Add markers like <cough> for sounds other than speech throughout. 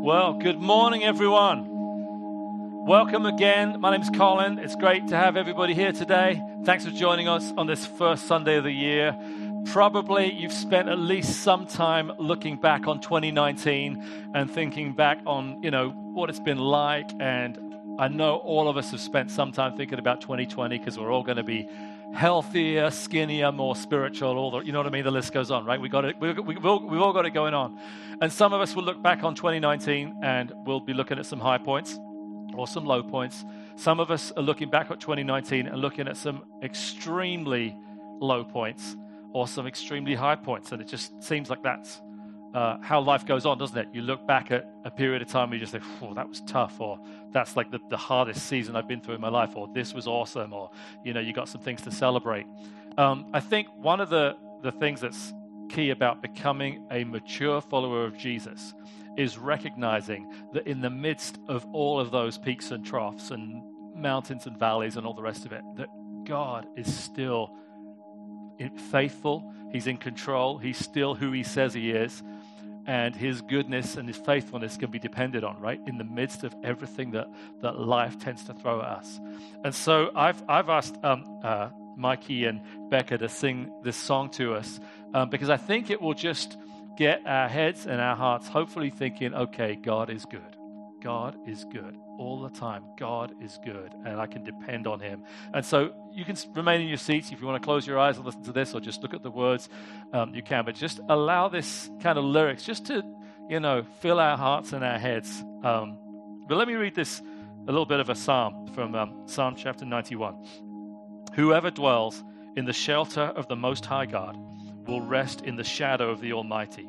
Well, good morning, everyone. Welcome again. My name's Colin. It's great to have everybody here today. Thanks for joining us on this first Sunday of the year. Probably you've spent at least some time looking back on 2019 and thinking back on, you know, what it's been like. And I know all of us have spent some time thinking about 2020 because we're all going to be healthier, skinnier, more spiritual. All the, you know what I mean? The list goes on, right? We got it. We, we, we've, all, we've all got it going on. And some of us will look back on 2019 and we'll be looking at some high points or some low points. Some of us are looking back at 2019 and looking at some extremely low points or some extremely high points. And it just seems like that's uh, how life goes on, doesn't it? You look back at a period of time where you just think, oh, that was tough, or that's like the, the hardest season I've been through in my life, or this was awesome, or, you know, you got some things to celebrate. Um, I think one of the, the things that's key about becoming a mature follower of Jesus is recognizing that in the midst of all of those peaks and troughs and mountains and valleys and all the rest of it, that God is still faithful. He's in control. He's still who he says he is and his goodness and his faithfulness can be depended on, right? In the midst of everything that, that life tends to throw at us. And so I've, I've asked um, uh, Mikey and Becca to sing this song to us um, because I think it will just get our heads and our hearts hopefully thinking, okay, God is good. God is good all the time. God is good, and I can depend on Him. And so you can remain in your seats if you want to close your eyes and listen to this, or just look at the words. Um, you can, but just allow this kind of lyrics just to, you know, fill our hearts and our heads. Um, but let me read this a little bit of a psalm from um, Psalm chapter 91. Whoever dwells in the shelter of the Most High God will rest in the shadow of the Almighty.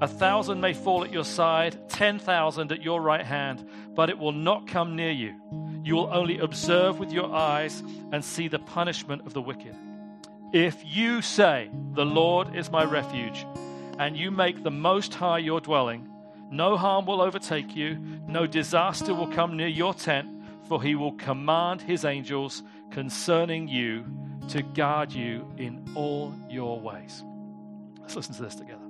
A thousand may fall at your side, ten thousand at your right hand, but it will not come near you. You will only observe with your eyes and see the punishment of the wicked. If you say, The Lord is my refuge, and you make the Most High your dwelling, no harm will overtake you, no disaster will come near your tent, for he will command his angels concerning you to guard you in all your ways. Let's listen to this together.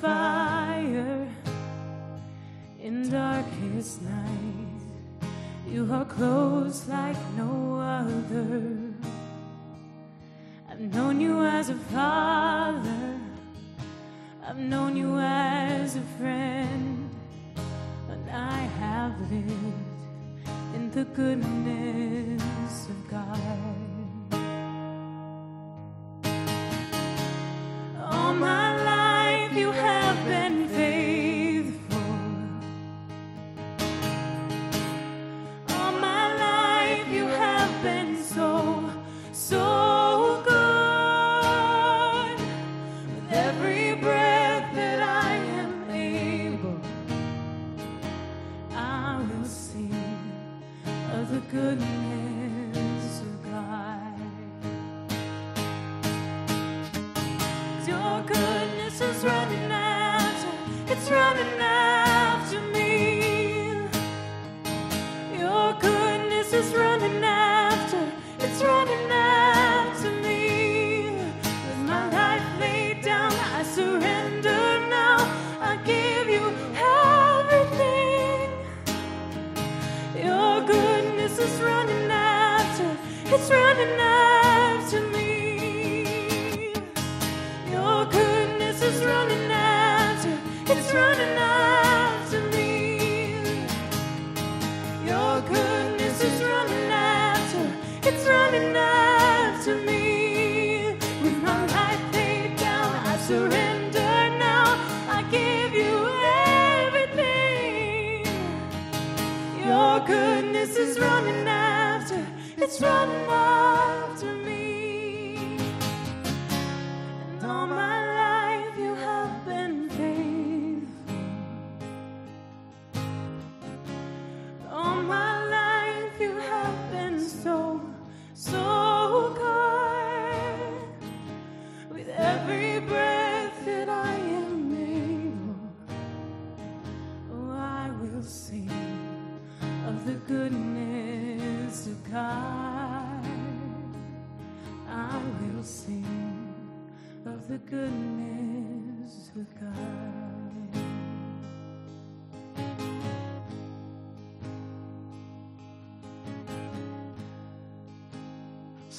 fire. Goodness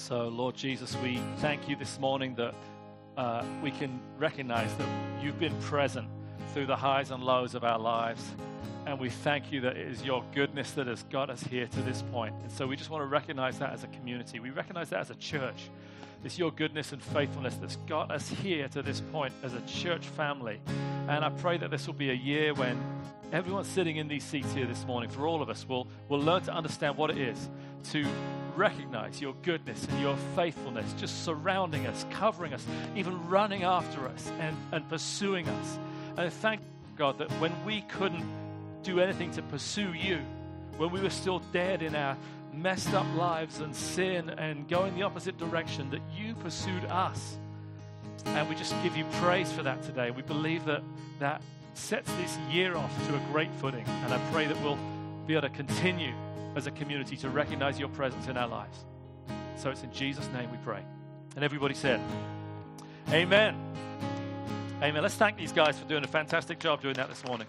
So, Lord Jesus, we thank you this morning that uh, we can recognize that you've been present through the highs and lows of our lives. And we thank you that it is your goodness that has got us here to this point. And so we just want to recognize that as a community. We recognize that as a church. It's your goodness and faithfulness that's got us here to this point as a church family. And I pray that this will be a year when everyone sitting in these seats here this morning, for all of us, will, will learn to understand what it is to recognize your goodness and your faithfulness just surrounding us, covering us, even running after us and, and pursuing us. And thank God that when we couldn't do anything to pursue you, when we were still dead in our messed up lives and sin and going the opposite direction, that you pursued us. And we just give you praise for that today. We believe that that sets this year off to a great footing. And I pray that we'll be able to continue as a community to recognize your presence in our lives. So it's in Jesus' name we pray. And everybody said, Amen. Amen. Let's thank these guys for doing a fantastic job doing that this morning.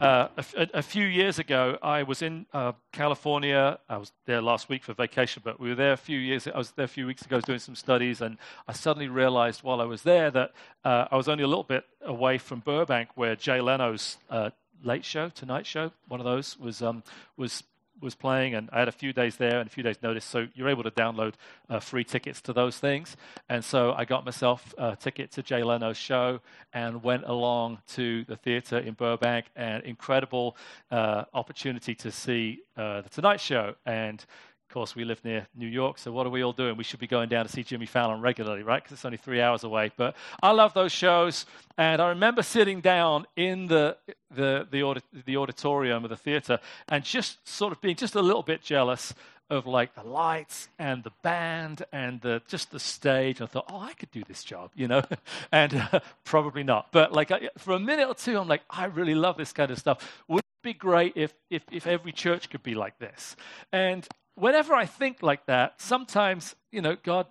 Uh, a, a- a few years ago, I was in uh, California. I was there last week for vacation, but we were there a few years. I was there a few weeks ago doing some studies, and I suddenly realized while I was there that uh, I was only a little bit away from Burbank, where Jay Leno's uh, Late Show, Tonight Show, one of those was um, was was playing, and I had a few days there and a few days notice. So you're able to download uh, free tickets to those things. And so I got myself a ticket to Jay Leno's show and went along to the theater in Burbank. An incredible uh, opportunity to see uh, the Tonight Show. And of course, we live near New York, so what are we all doing? We should be going down to see Jimmy Fallon regularly, right? Because it's only three hours away. But I love those shows, and I remember sitting down in the the the, audit, the auditorium of the theater and just sort of being just a little bit jealous of like the lights and the band and the just the stage. I thought, oh, I could do this job, you know, <laughs> and uh, probably not. But like for a minute or two, I'm like, I really love this kind of stuff. Would be great if if if every church could be like this? And whenever I think like that, sometimes, you know, God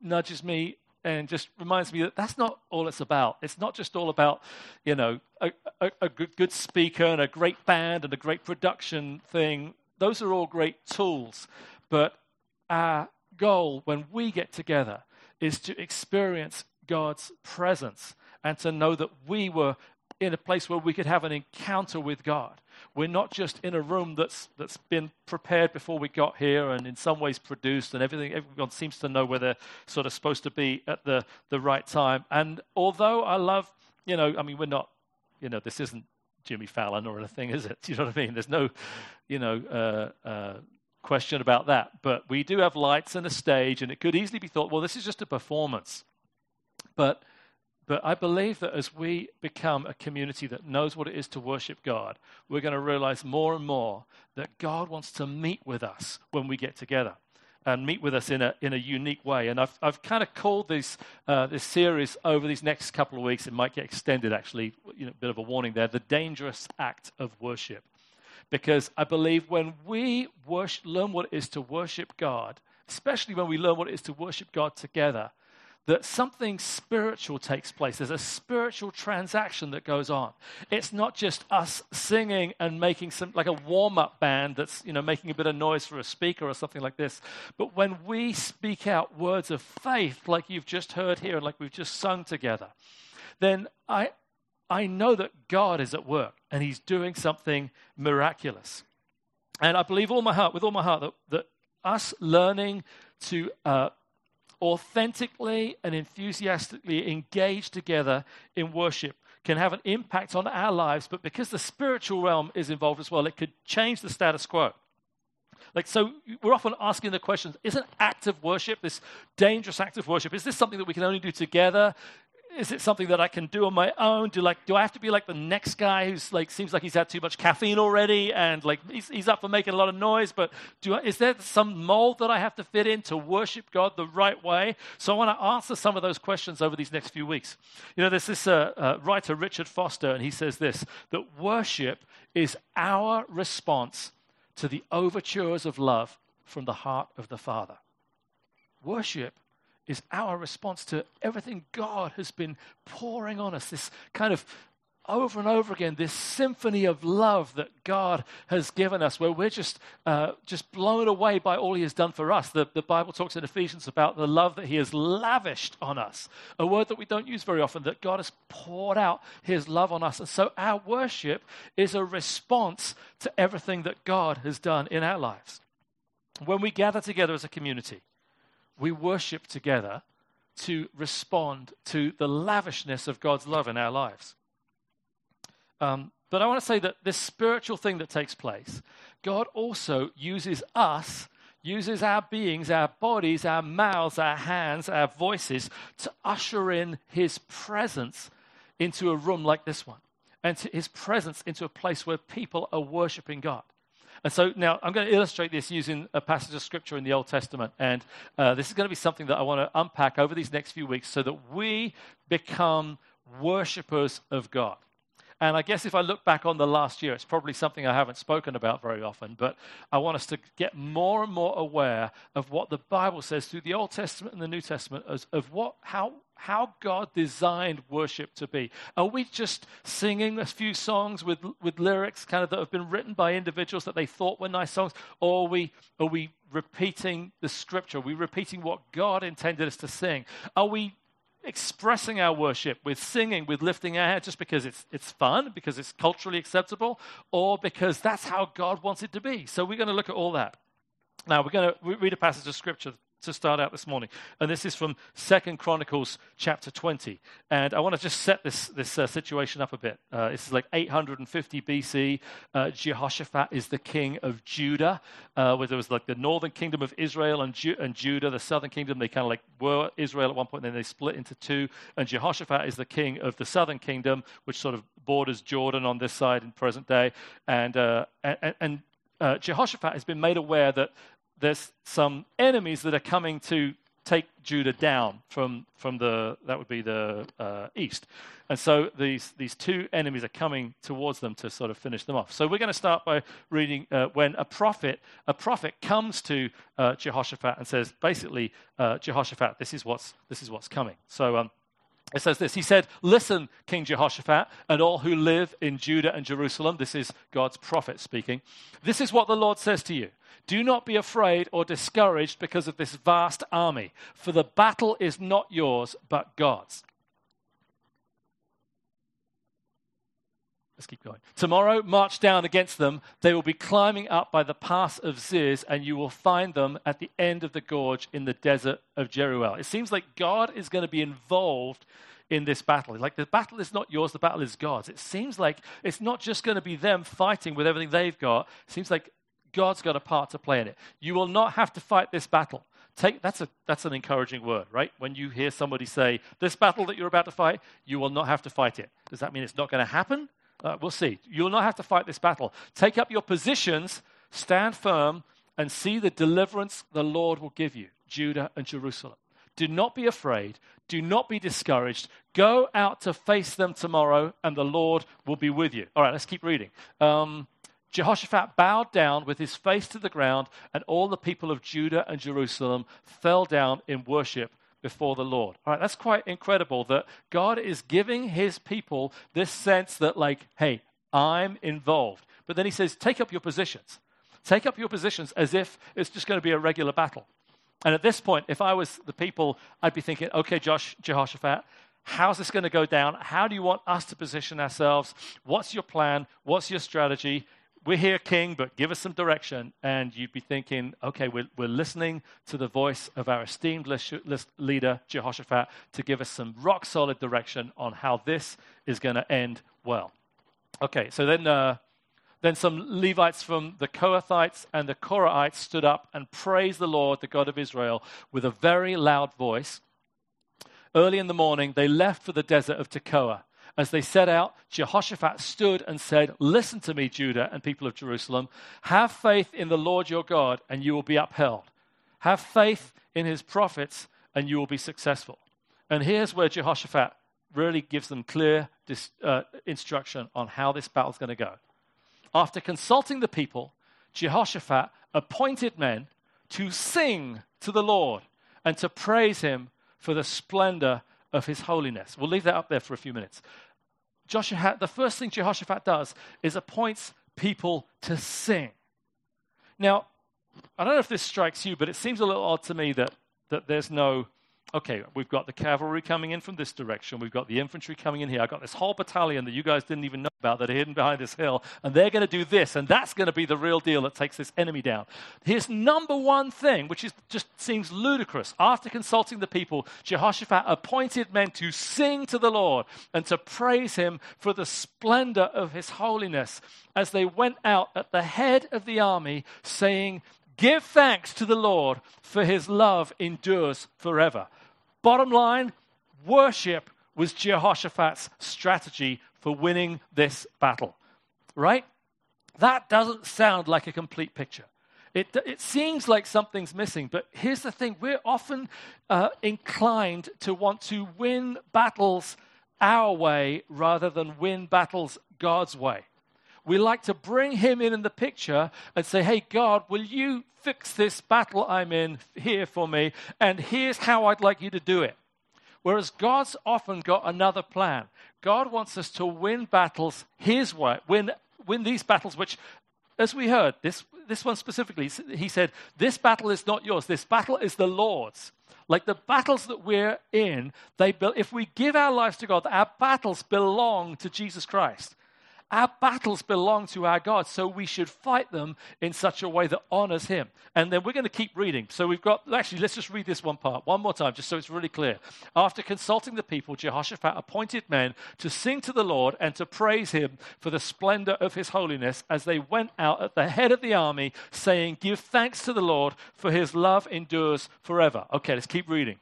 nudges me and just reminds me that that's not all it's about. It's not just all about, you know, a, a, a good, good speaker and a great band and a great production thing. Those are all great tools. But our goal when we get together is to experience God's presence and to know that we were in a place where we could have an encounter with God. We're not just in a room that's that's been prepared before we got here and in some ways produced and everything everyone seems to know where they're sort of supposed to be at the, the right time. And although I love, you know, I mean we're not you know, this isn't Jimmy Fallon or anything, is it? <laughs> You know what I mean? There's no, you know, uh, uh, question about that. But we do have lights and a stage, and it could easily be thought, well, this is just a performance. But But I believe that as we become a community that knows what it is to worship God, we're going to realize more and more that God wants to meet with us when we get together and meet with us in a, in a unique way. And I've, I've kind of called this, uh, this series over these next couple of weeks, it might get extended actually, you know, a bit of a warning there, the dangerous act of worship. Because I believe when we worship, learn what it is to worship God, especially when we learn what it is to worship God together, that something spiritual takes place. There's a spiritual transaction that goes on. It's not just us singing and making some, like a warm up band that's, you know, making a bit of noise for a speaker or something like this. But when we speak out words of faith, like you've just heard here and like we've just sung together, then I, I know that God is at work and He's doing something miraculous. And I believe all my heart, with all my heart, that, that us learning to uh, authentically and enthusiastically engaged together in worship can have an impact on our lives, but because the spiritual realm is involved as well, it could change the status quo. Like, so we're often asking the question isn't active worship, this dangerous act of worship, is this something that we can only do together? Is it something that I can do on my own? Do like do I have to be like the next guy who's like seems like he's had too much caffeine already and like he's, he's up for making a lot of noise? But do I, is there some mold that I have to fit in to worship God the right way? So I want to answer some of those questions over these next few weeks. You know, there's this uh, uh, writer Richard Foster, and he says this that worship is our response to the overtures of love from the heart of the Father. Worship is our response to everything God has been pouring on us. This kind of over and over again, this symphony of love that God has given us, where we're just, uh, just blown away by all He has done for us. The, the Bible talks in Ephesians about the love that He has lavished on us, a word that we don't use very often, that God has poured out His love on us. And so our worship is a response to everything that God has done in our lives. When we gather together as a community, we worship together to respond to the lavishness of God's love in our lives. Um, but I want to say that this spiritual thing that takes place, God also uses us, uses our beings, our bodies, our mouths, our hands, our voices to usher in His presence into a room like this one, and His presence into a place where people are worshiping God. And so now I'm going to illustrate this using a passage of scripture in the Old Testament. And uh, this is going to be something that I want to unpack over these next few weeks so that we become worshippers of God. And I guess if I look back on the last year, it's probably something I haven't spoken about very often, but I want us to get more and more aware of what the Bible says through the Old Testament and the New Testament as, of what, how, how God designed worship to be. Are we just singing a few songs with, with lyrics kind of that have been written by individuals that they thought were nice songs? Or are we, are we repeating the scripture? Are we repeating what God intended us to sing? Are we expressing our worship with singing, with lifting our hands, just because it's, it's fun, because it's culturally acceptable, or because that's how God wants it to be. So we're going to look at all that. Now, we're going to read a passage of scripture to start out this morning. And this is from Second Chronicles chapter 20. And I want to just set this, this uh, situation up a bit. Uh, this is like 850 BC. Uh, Jehoshaphat is the king of Judah, uh, where there was like the northern kingdom of Israel and, Ju- and Judah, the southern kingdom. They kind of like were Israel at one point, then they split into two. And Jehoshaphat is the king of the southern kingdom, which sort of borders Jordan on this side in present day. And, uh, and, and uh, Jehoshaphat has been made aware that there's some enemies that are coming to take Judah down from, from the, that would be the uh, east. And so these, these two enemies are coming towards them to sort of finish them off. So we're going to start by reading uh, when a prophet, a prophet comes to uh, Jehoshaphat and says, basically, uh, Jehoshaphat, this is what's, this is what's coming. So um, it says this He said, Listen, King Jehoshaphat, and all who live in Judah and Jerusalem. This is God's prophet speaking. This is what the Lord says to you Do not be afraid or discouraged because of this vast army, for the battle is not yours, but God's. Let's keep going. Tomorrow, march down against them. They will be climbing up by the pass of Ziz, and you will find them at the end of the gorge in the desert of Jeruel. It seems like God is going to be involved in this battle. Like the battle is not yours, the battle is God's. It seems like it's not just going to be them fighting with everything they've got. It seems like God's got a part to play in it. You will not have to fight this battle. take that's a that's an encouraging word, right? When you hear somebody say, "This battle that you're about to fight, you will not have to fight it." Does that mean it's not going to happen? Uh, we'll see. You'll not have to fight this battle. Take up your positions, stand firm, and see the deliverance the Lord will give you, Judah and Jerusalem. Do not be afraid. Do not be discouraged. Go out to face them tomorrow, and the Lord will be with you. All right, let's keep reading. Um, Jehoshaphat bowed down with his face to the ground, and all the people of Judah and Jerusalem fell down in worship before the Lord. All right, that's quite incredible that God is giving his people this sense that, like, hey, I'm involved. But then he says, take up your positions. Take up your positions as if it's just going to be a regular battle. And at this point, if I was the people, I'd be thinking, okay, Josh, Jehoshaphat, how's this going to go down? How do you want us to position ourselves? What's your plan? What's your strategy? We're here, King, but give us some direction. And you'd be thinking, okay, we're, we're listening to the voice of our esteemed leader, Jehoshaphat, to give us some rock solid direction on how this is going to end well. Okay, so then uh, then some Levites from the Kohathites and the Korahites stood up and praised the Lord, the God of Israel, with a very loud voice. Early in the morning, they left for the desert of Tekoa. As they set out, Jehoshaphat stood and said, Listen to me, Judah and people of Jerusalem. Have faith in the Lord your God, and you will be upheld. Have faith in his prophets, and you will be successful. And here's where Jehoshaphat really gives them clear dis- uh, instruction on how this battle is going to go. After consulting the people, Jehoshaphat appointed men to sing to the Lord and to praise him for the splendor of his holiness. We'll leave that up there for a few minutes. Joshua, the first thing Jehoshaphat does is appoints people to sing. Now, I don't know if this strikes you, but it seems a little odd to me that, that there's no okay, we've got the cavalry coming in from this direction, we've got the infantry coming in here, I've got this whole battalion that you guys didn't even know about that are hidden behind this hill, and they're going to do this, and that's going to be the real deal that takes this enemy down. His number one thing, which is, just seems ludicrous, after consulting the people, Jehoshaphat appointed men to sing to the Lord and to praise him for the splendor of his holiness as they went out at the head of the army, saying, Give thanks to the Lord, for his love endures forever. Bottom line, worship was Jehoshaphat's strategy for winning this battle. Right? That doesn't sound like a complete picture. It, it seems like something's missing, but here's the thing we're often uh, inclined to want to win battles our way rather than win battles God's way. We like to bring Him in in the picture and say, hey, God, will you fix this battle I'm in here for me, and here's how I'd like you to do it. Whereas God's often got another plan. God wants us to win battles His way, win, win these battles, which, as we heard, this, this one specifically, He said, This battle is not yours, this battle is the Lord's. Like the battles that we're in, they, if we give our lives to God, our battles belong to Jesus Christ. Our battles belong to our God, so we should fight them in such a way that honors Him. And then we're going to keep reading. So we've got, actually, let's just read this one part one more time, just so it's really clear. After consulting the people, Jehoshaphat appointed men to sing to the Lord and to praise Him for the splendor of His holiness as they went out at the head of the army, saying, Give thanks to the Lord, for His love endures forever. Okay, let's keep reading.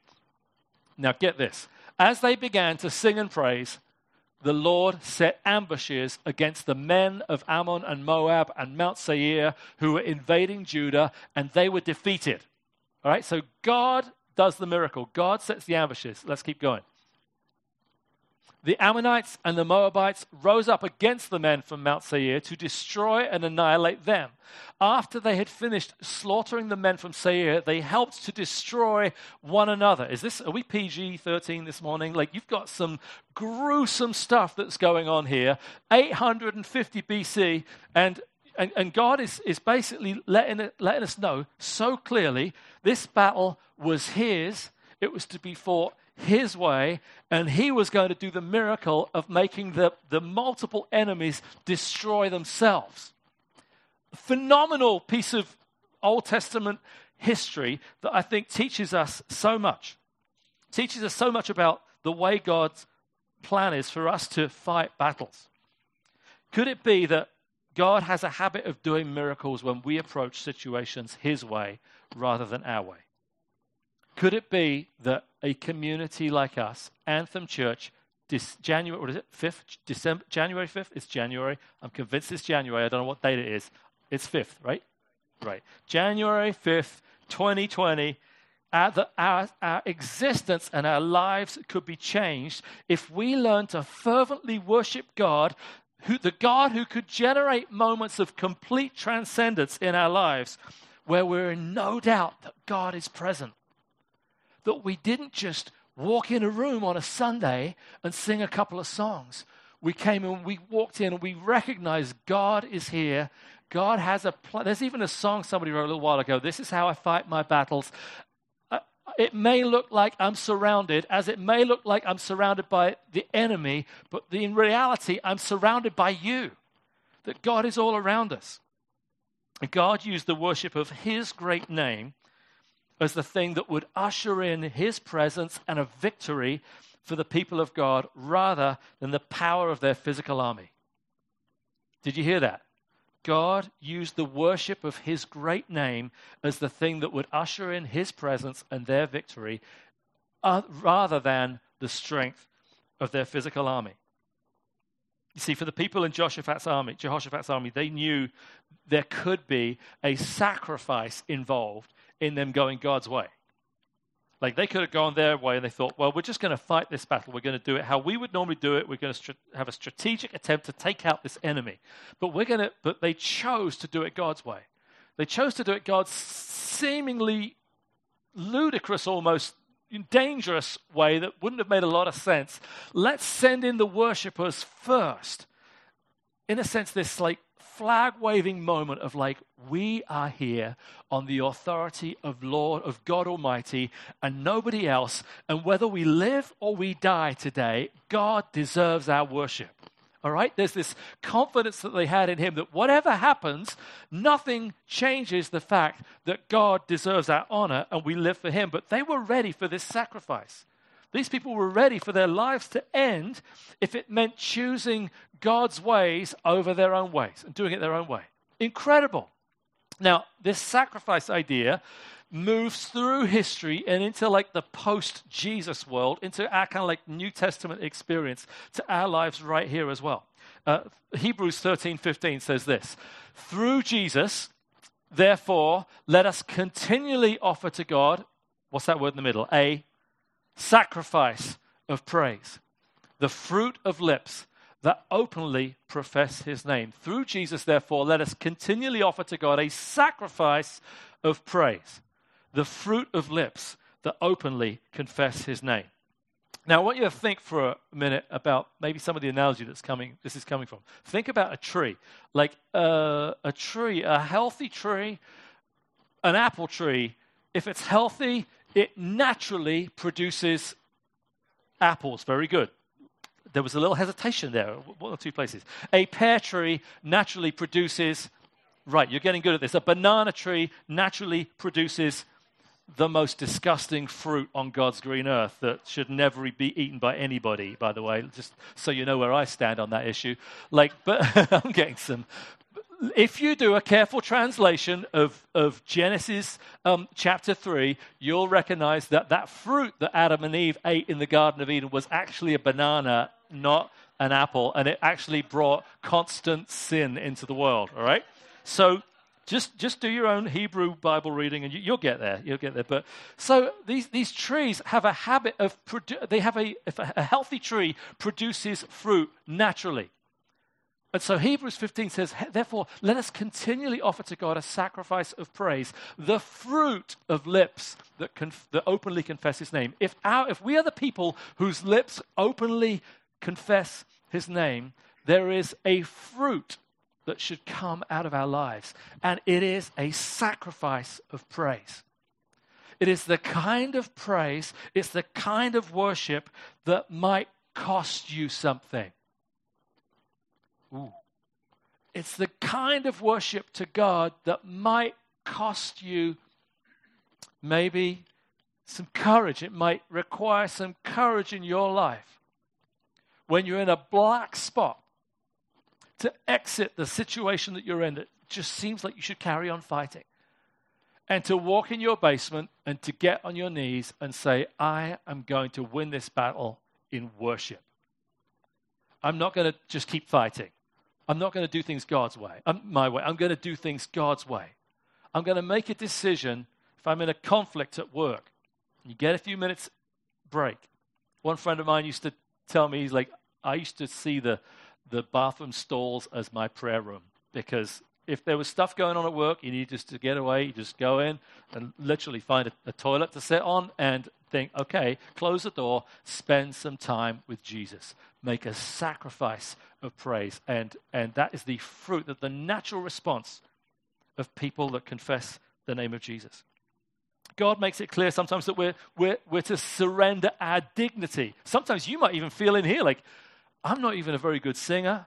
Now, get this. As they began to sing and praise, the Lord set ambushes against the men of Ammon and Moab and Mount Seir who were invading Judah, and they were defeated. All right, so God does the miracle. God sets the ambushes. Let's keep going the Ammonites and the Moabites rose up against the men from Mount Seir to destroy and annihilate them. After they had finished slaughtering the men from Seir, they helped to destroy one another. Is this, are we PG 13 this morning? Like, you've got some gruesome stuff that's going on here. 850 BC, and and, and, God is, is basically letting, letting us know so clearly this battle was His. It was to be fought his way, and he was going to do the miracle of making the, the multiple enemies destroy themselves. Phenomenal piece of Old Testament history that I think teaches us so much. Teaches us so much about the way God's plan is for us to fight battles. Could it be that God has a habit of doing miracles when we approach situations his way rather than our way? Could it be that a community like us, Anthem Church, January, what is it, 5th, December, January 5th? It's January. I'm convinced it's January. I don't know what date it is. It's 5th, right? Right. January 5th, 2020. Our, the, our, our existence and our lives could be changed if we learn to fervently worship God, who, the God who could generate moments of complete transcendence in our lives, where we're in no doubt that God is present. That we didn't just walk in a room on a Sunday and sing a couple of songs. We came and we walked in and we recognized God is here. God has a plan. There's even a song somebody wrote a little while ago. This is how I fight my battles. Uh, it may look like I'm surrounded, as it may look like I'm surrounded by the enemy, but in reality, I'm surrounded by you. That God is all around us. God used the worship of His great name as the thing that would usher in His presence and a victory for the people of God rather than the power of their physical army. Did you hear that? God used the worship of his great name as the thing that would usher in his presence and their victory uh, rather than the strength of their physical army. You see, for the people in Jehoshaphat's army, Jehoshaphat's army, they knew there could be a sacrifice involved in them going God's way. Like they could have gone their way and they thought, well, we're just going to fight this battle. We're going to do it how we would normally do it. We're going to have a strategic attempt to take out this enemy. But we're going to, but they chose to do it God's way. They chose to do it God's seemingly ludicrous, almost dangerous way that wouldn't have made a lot of sense. Let's send in the worshippers first. In a sense, this like flag waving moment of like, we are here on the authority of Lord, of God Almighty, and nobody else. And whether we live or we die today, God deserves our worship. All right? There's this confidence that they had in Him that whatever happens, nothing changes the fact that God deserves our honor and we live for Him. But they were ready for this sacrifice. These people were ready for their lives to end if it meant choosing God's ways over their own ways and doing it their own way. Incredible. Now, this sacrifice idea moves through history and into like the post Jesus world, into our kind of like New Testament experience, to our lives right here as well. Uh, Hebrews 13 15 says this Through Jesus, therefore, let us continually offer to God, what's that word in the middle? A sacrifice of praise, the fruit of lips that openly profess his name. Through Jesus, therefore, let us continually offer to God a sacrifice of praise, the fruit of lips that openly confess his name. Now, I want you to think for a minute about maybe some of the analogy that's coming. This is coming from. Think about a tree, like uh, a tree, a healthy tree, an apple tree. If it's healthy, it naturally produces apples. Very good. There was a little hesitation there, one or two places. A pear tree naturally produces, right, you're getting good at this. A banana tree naturally produces the most disgusting fruit on God's green earth that should never be eaten by anybody, by the way, just so you know where I stand on that issue. Like, but <laughs> I'm getting some if you do a careful translation of, of Genesis um, chapter 3, you'll recognize that that fruit that Adam and Eve ate in the Garden of Eden was actually a banana, not an apple, and it actually brought constant sin into the world, all right? So just, just do your own Hebrew Bible reading and you, will get there. You'll get there. But so these, these trees have a habit of, produ- they have a, a healthy tree produces fruit naturally. And so Hebrews 15 says, Therefore, let us continually offer to God a sacrifice of praise, the fruit of lips that, conf- that openly confess his name. If, our, if we are the people whose lips openly confess his name, there is a fruit that should come out of our lives. And it is a sacrifice of praise. It is the kind of praise, it's the kind of worship that might cost you something. Ooh. It's the kind of worship to God that might cost you maybe some courage. It might require some courage in your life when you're in a black spot to exit the situation that you're in that just seems like you should carry on fighting. and to walk in your basement and to get on your knees and say, I am going to win this battle in worship. I'm not going to just keep fighting. I'm not going to do things God's way, my way. I'm going to do things God's way. I'm going to make a decision if I'm in a conflict at work. You get a few minutes break. One friend of mine used to tell me, he's like, I used to see the, the bathroom stalls as my prayer room because if there was stuff going on at work, you need just to get away, you just go in and literally find a, a toilet to sit on and think, okay, close the door, spend some time with Jesus. Make a sacrifice of praise. And, and that is the fruit, that the natural response of people that confess the name of Jesus. God makes it clear sometimes that we're, we're, we're to surrender our dignity. Sometimes you might even feel in here like, I'm not even a very good singer,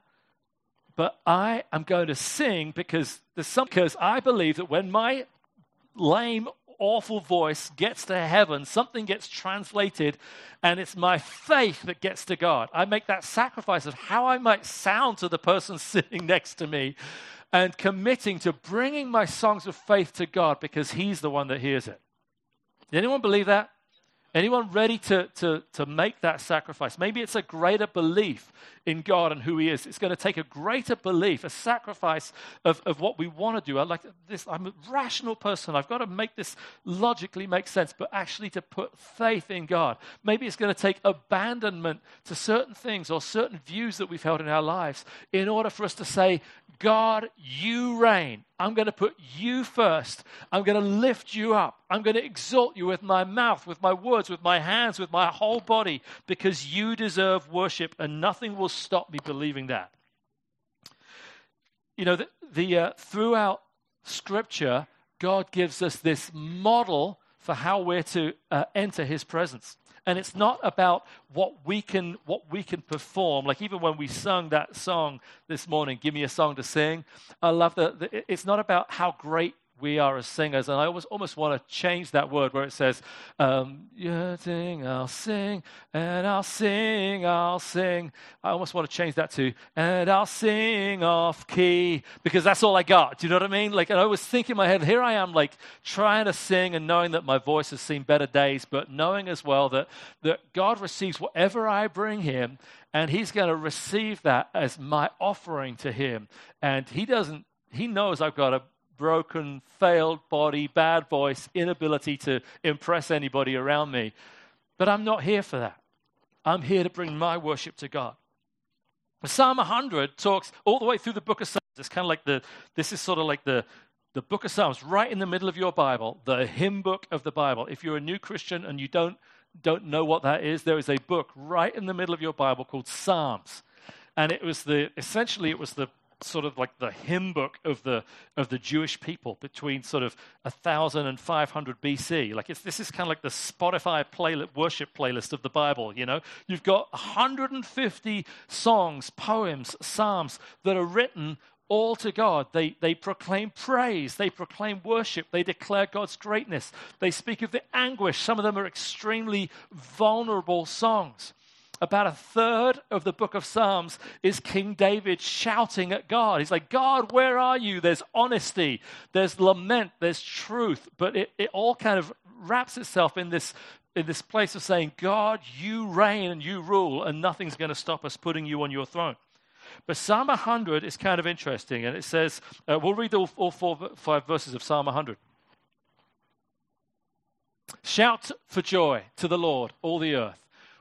but I am going to sing because there's some, because I believe that when my lame, awful voice gets to heaven, something gets translated, and it's my faith that gets to God. I make that sacrifice of how I might sound to the person <laughs> sitting next to me and committing to bringing my songs of faith to God because He's the one that hears it. Did anyone believe that? Anyone ready to, to, to make that sacrifice? Maybe it's a greater belief in God and who He is. It's going to take a greater belief, a sacrifice of, of what we want to do. I like this. I'm a rational person. I've got to make this logically make sense, but actually to put faith in God. Maybe it's going to take abandonment to certain things or certain views that we've held in our lives in order for us to say, God, you reign. I'm going to put you first. I'm going to lift you up. I'm going to exalt you with my mouth, with my words, with my hands, with my whole body, because you deserve worship, and nothing will stop me believing that. You know, the, the uh, throughout Scripture, God gives us this model for how we're to uh, enter His presence and it's not about what we can what we can perform. Like even when we sung that song this morning give me a song to sing i love that it's not about how great we are as singers. And I almost, almost want to change that word where it says, um, I'll sing, and I'll sing, I'll sing. I almost want to change that to, and I'll sing off key, because that's all I got. Do you know what I mean? Like, and I was thinking in my head, here I am, like, trying to sing and knowing that my voice has seen better days, but knowing as well that, that God receives whatever I bring Him, and He's going to receive that as my offering to Him. And He doesn't, He knows I've got a broken, failed body, bad voice, inability to impress anybody around me. But I'm not here for that. I'm here to bring my worship to God. Psalm 100 talks all the way through the book of Psalms. It's kind of like the, this is sort of like the, the book of Psalms, right in the middle of your Bible, the hymn book of the Bible. If you're a new Christian and you don't, don't know what that is, there is a book right in the middle of your Bible called Psalms. And it was the, essentially, it was the sort of like the hymn book of the of the Jewish people between sort of 1000 and 500 BC. Like this is kind of like the Spotify playlist, worship playlist of the Bible, you know. You've got 150 songs, poems, psalms that are written all to God. They, they proclaim praise, they proclaim worship, they declare God's greatness, they speak of the anguish. Some of them are extremely vulnerable songs. About a third of the book of Psalms is King David shouting at God. He's like, God, where are you? There's honesty, there's lament, there's truth, but it, it all kind of wraps itself in this, in this place of saying, God, you reign and you rule, and nothing's going to stop us putting you on your throne. But Psalm 100 is kind of interesting, and it says, uh, we'll read all, all four, five verses of Psalm 100. Shout for joy to the Lord, all the earth.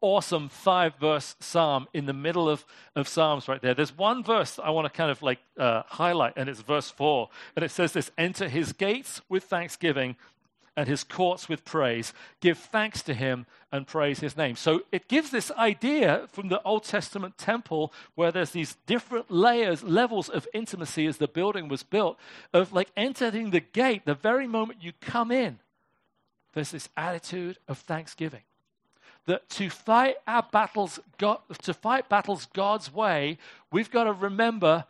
awesome five verse psalm in the middle of, of Psalms right there. There's one verse I want to kind of like uh, highlight, and it's verse four. And it says this Enter his gates with thanksgiving and his courts with praise. Give thanks to him and praise his name. So it gives this idea from the Old Testament temple where there's these different layers, levels of intimacy as the building was built, of like entering the gate the very moment you come in there's this attitude of thanksgiving. That to fight our battles, God, to fight battles God's way, we've got to remember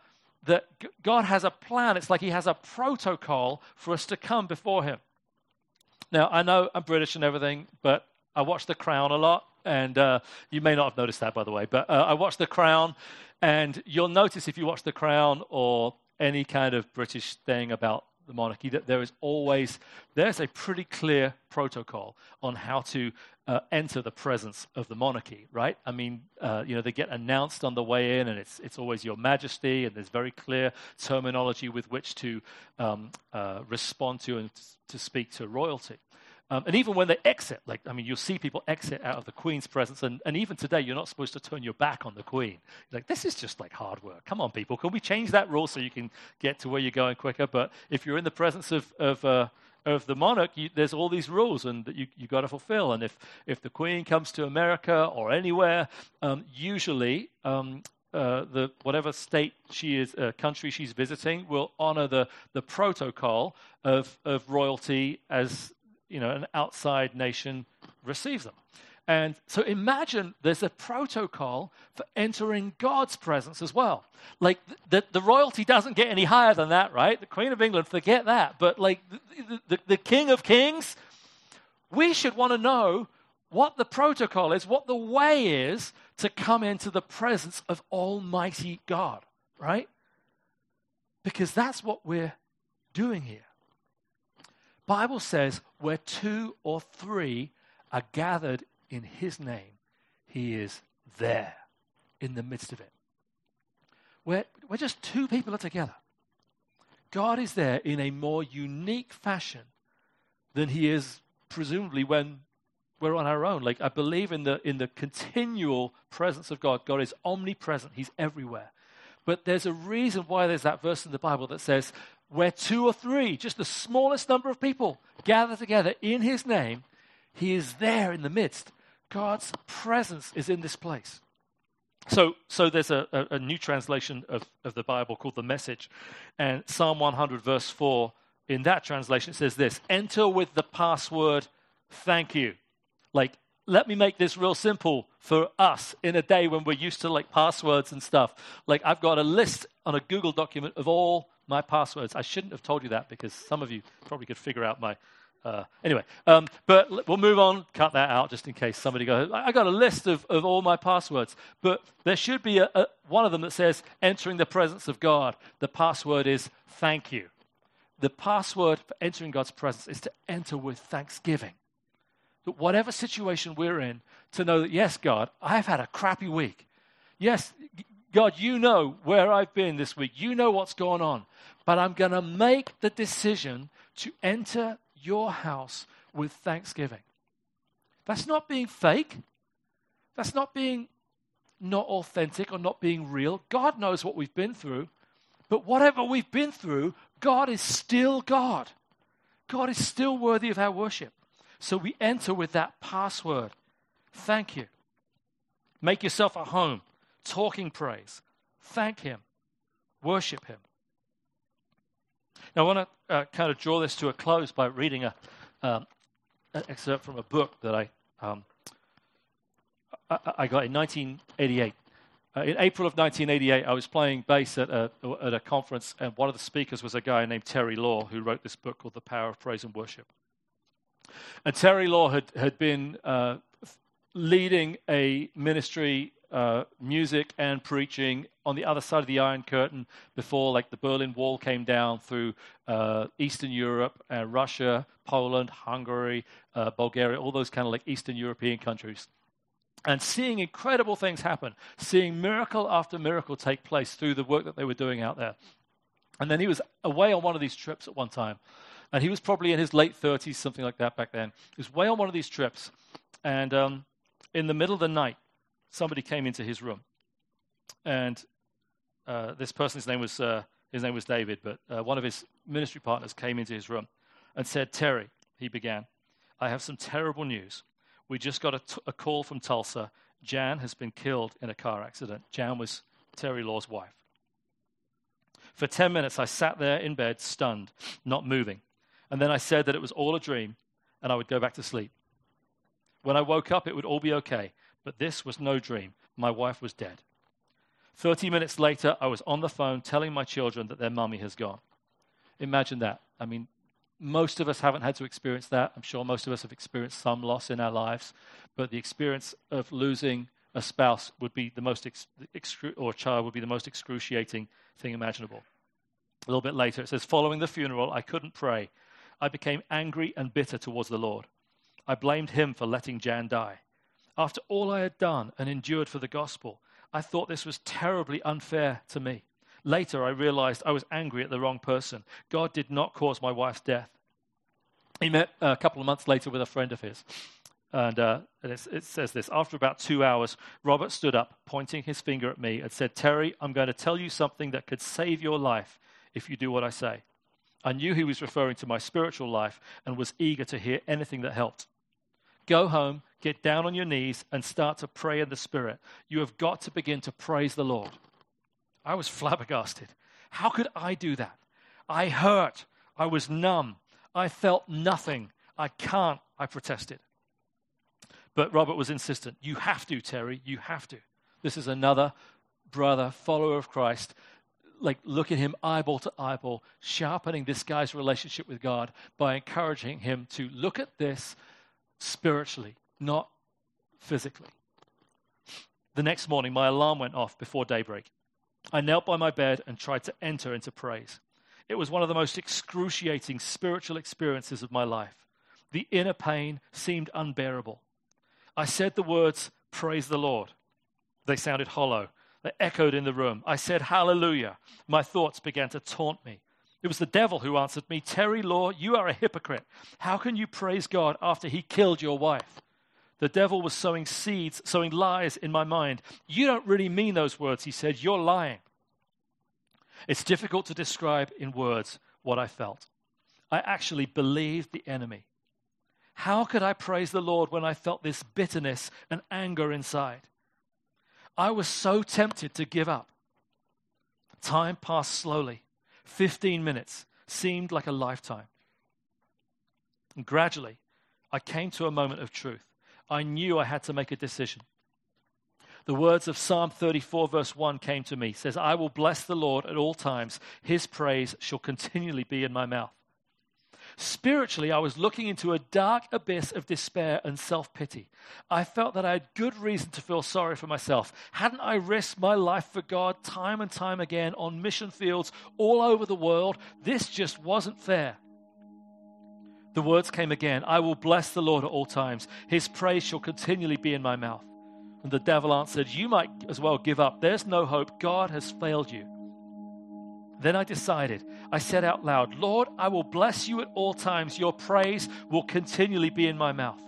that God has a plan. It's like He has a protocol for us to come before Him. Now, I know I'm British and everything, but I watch The Crown a lot, and uh, you may not have noticed that, by the way, but uh, I watch The Crown, and you'll notice if you watch The Crown or any kind of British thing about the monarchy that there is always there's a pretty clear protocol on how to uh, enter the presence of the monarchy right? I mean uh, you know they get announced on the way in and it's it's always your majesty and there's very clear terminology with which to um, uh, respond to and to speak to royalty um, and even when they exit, like, I mean, you'll see people exit out of the Queen's presence. And, and even today, you're not supposed to turn your back on the Queen. Like, this is just like hard work. Come on, people. Can we change that rule so you can get to where you're going quicker? But if you're in the presence of, of, uh, of the monarch, you, there's all these rules and that you, you got to fulfill. And if, if the Queen comes to America or anywhere, um, usually um, uh, the whatever state she is, uh, country she's visiting, will honor the, the protocol of, of royalty as you know, an outside nation receives them. And so imagine there's a protocol for entering God's presence as well. Like the, the royalty doesn't get any higher than that, right? The Queen of England, forget that. But like the, the, the King of Kings, we should want to know what the protocol is, what the way is to come into the presence of Almighty God, right? Because that's what we're doing here. Bible says where two or three are gathered in his name, he is there in the midst of it. Where, where just two people are together. God is there in a more unique fashion than he is presumably when we're on our own. Like I believe in the in the continual presence of God. God is omnipresent. He's everywhere. But there's a reason why there's that verse in the Bible that says, where two or three, just the smallest number of people, gather together in his name, he is there in the midst. God's presence is in this place. So, so there's a, a, a new translation of, of the Bible called the Message. And Psalm 100, verse 4, in that translation, says this Enter with the password, thank you. Like, let me make this real simple for us in a day when we're used to like passwords and stuff. Like, I've got a list on a Google document of all my passwords. I shouldn't have told you that because some of you probably could figure out my. Uh, anyway, um, but we'll move on, cut that out just in case somebody goes, I got a list of, of all my passwords. But there should be a, a, one of them that says, entering the presence of God. The password is thank you. The password for entering God's presence is to enter with thanksgiving. That whatever situation we're in, to know that, yes, God, I've had a crappy week. Yes, God, you know where I've been this week. You know what's going on. But I'm going to make the decision to enter your house with thanksgiving. That's not being fake. That's not being not authentic or not being real. God knows what we've been through. But whatever we've been through, God is still God. God is still worthy of our worship. So we enter with that password. Thank you. Make yourself at home talking praise. Thank Him, worship Him. Now, I want to uh, kind of draw this to a close by reading a, um, an excerpt from a book that I, um, I, I, got in 1988. Uh, in April of 1988, I was playing bass at a, at a conference, and one of the speakers was a guy named Terry Law, who wrote this book called The Power of Praise and Worship. And Terry Law had, had been uh, leading a ministry uh, music and preaching on the other side of the Iron Curtain before, like the Berlin Wall came down through uh, Eastern Europe, uh, Russia, Poland, Hungary, uh, Bulgaria, all those kind of like Eastern European countries. And seeing incredible things happen, seeing miracle after miracle take place through the work that they were doing out there. And then he was away on one of these trips at one time. And he was probably in his late 30s, something like that back then. He was away on one of these trips. And um, in the middle of the night, somebody came into his room, and uh, this person's name was uh, his name was David, but uh, one of his ministry partners came into his room and said, "Terry," he began, "I have some terrible news. We just got a, t- a call from Tulsa. Jan has been killed in a car accident. Jan was Terry Law's wife." For 10 minutes, I sat there in bed, stunned, not moving. And then I said that it was all a dream and I would go back to sleep. When I woke up, it would all be okay, but this was no dream. My wife was dead. 30 minutes later, I was on the phone telling my children that their mummy has gone. Imagine that. I mean, most of us haven't had to experience that. I'm sure most of us have experienced some loss in our lives, but the experience of losing a spouse would be the most, ex- excru- or a child would be the most excruciating thing imaginable. A little bit later, it says, Following the funeral, I couldn't pray. I became angry and bitter towards the Lord. I blamed him for letting Jan die. After all I had done and endured for the gospel, I thought this was terribly unfair to me. Later, I realized I was angry at the wrong person. God did not cause my wife's death. He met a couple of months later with a friend of his. And, uh, it says this After about two hours, Robert stood up, pointing his finger at me, and said, Terry, I'm going to tell you something that could save your life if you do what I say. I knew he was referring to my spiritual life and was eager to hear anything that helped. Go home, get down on your knees, and start to pray in the Spirit. You have got to begin to praise the Lord. I was <laughs> flabbergasted. How could I do that? I hurt. I was numb. I felt nothing. I can't, I protested. But Robert was insistent. You have to, Terry. You have to. This is another brother, follower of Christ. Like, look at him eyeball to eyeball, sharpening this guy's relationship with God by encouraging him to look at this spiritually, not physically. The next morning, my alarm went off before daybreak. I knelt by my bed and tried to enter into praise. It was one of the most excruciating spiritual experiences of my life. The inner pain seemed unbearable. I said the words, Praise the Lord. They sounded hollow. They echoed in the room. I said, Hallelujah. My thoughts began to taunt me. It was the devil who answered me, Terry Law, you are a hypocrite. How can you praise God after he killed your wife? The devil was sowing seeds, sowing lies in my mind. You don't really mean those words, he said. You're lying. It's difficult to describe in words what I felt. I actually believed the enemy. How could I praise the Lord when I felt this bitterness and anger inside? I was so tempted to give up. Time passed slowly. 15 minutes seemed like a lifetime. And gradually, I came to a moment of truth. I knew I had to make a decision. The words of Psalm 34, verse 1 came to me. It says, I will bless the Lord at all times. His praise shall continually be in my mouth. Spiritually, I was looking into a dark abyss of despair and self pity. I felt that I had good reason to feel sorry for myself. Hadn't I risked my life for God time and time again on mission fields all over the world? This just wasn't fair. The words came again I will bless the Lord at all times. His praise shall continually be in my mouth. And the devil answered, You might as well give up. There's no hope. God has failed you. Then I decided, I said out loud, Lord, I will bless you at all times. Your praise will continually be in my mouth.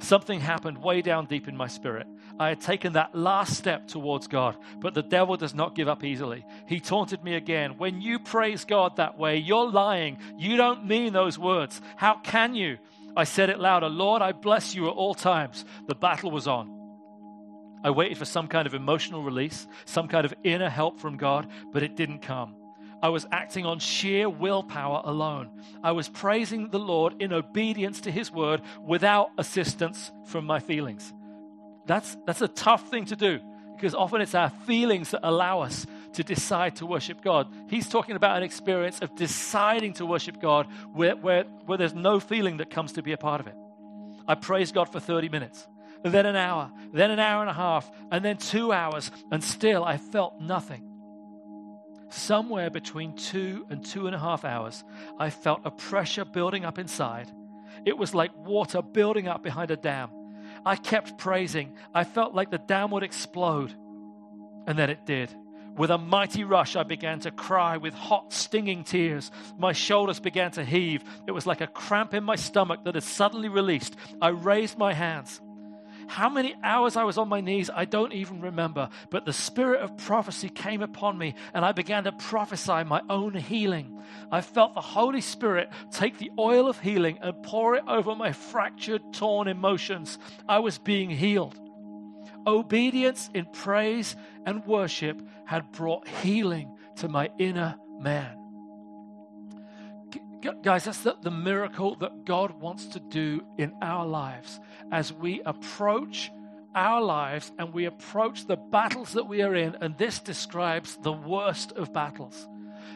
Something happened way down deep in my spirit. I had taken that last step towards God, but the devil does not give up easily. He taunted me again. When you praise God that way, you're lying. You don't mean those words. How can you? I said it louder Lord, I bless you at all times. The battle was on. I waited for some kind of emotional release, some kind of inner help from God, but it didn't come. I was acting on sheer willpower alone. I was praising the Lord in obedience to His word without assistance from my feelings. That's, that's a tough thing to do because often it's our feelings that allow us to decide to worship God. He's talking about an experience of deciding to worship God where, where, where there's no feeling that comes to be a part of it. I praised God for 30 minutes then an hour, then an hour and a half, and then two hours, and still I felt nothing. Somewhere between two and two and a half hours, I felt a pressure building up inside. It was like water building up behind a dam. I kept praising. I felt like the dam would explode. And then it did. With a mighty rush, I began to cry with hot, stinging tears. My shoulders began to heave. It was like a cramp in my stomach that had suddenly released. I raised my hands. How many hours I was on my knees, I don't even remember. But the spirit of prophecy came upon me, and I began to prophesy my own healing. I felt the Holy Spirit take the oil of healing and pour it over my fractured, torn emotions. I was being healed. Obedience in praise and worship had brought healing to my inner man. Gu- Guys, that's the, the miracle that God wants to do in our lives as we approach our lives and we approach the battles that we are in. And this describes the worst of battles.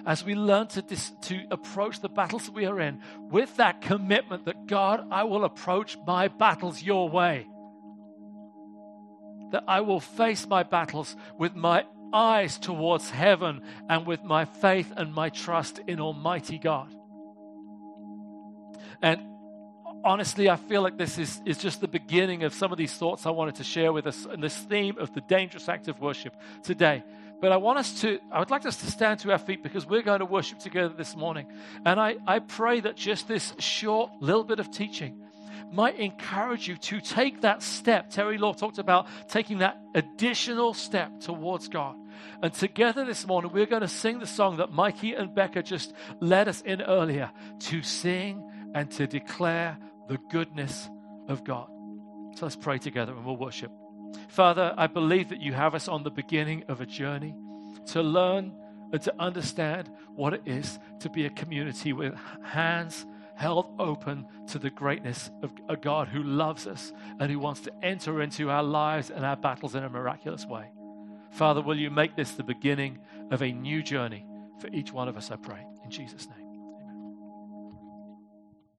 As we learn to, dis- to approach the battles we are in with that commitment that God, I will approach my battles your way. That I will face my battles with my eyes towards heaven and with my faith and my trust in Almighty God. And honestly, I feel like this is, is just the beginning of some of these thoughts I wanted to share with us in this theme of the dangerous act of worship today. But I want us to, I would like us to stand to our feet because we're going to worship together this morning. And I, I pray that just this short little bit of teaching might encourage you to take that step. Terry Law talked about taking that additional step towards God. And together this morning, we're going to sing the song that Mikey and Becca just led us in earlier to sing and to declare the goodness of God. So let's pray together and we'll worship. Father, I believe that you have us on the beginning of a journey to learn and to understand what it is to be a community with hands held open to the greatness of a God who loves us and who wants to enter into our lives and our battles in a miraculous way. Father, will you make this the beginning of a new journey for each one of us, I pray, in Jesus' name.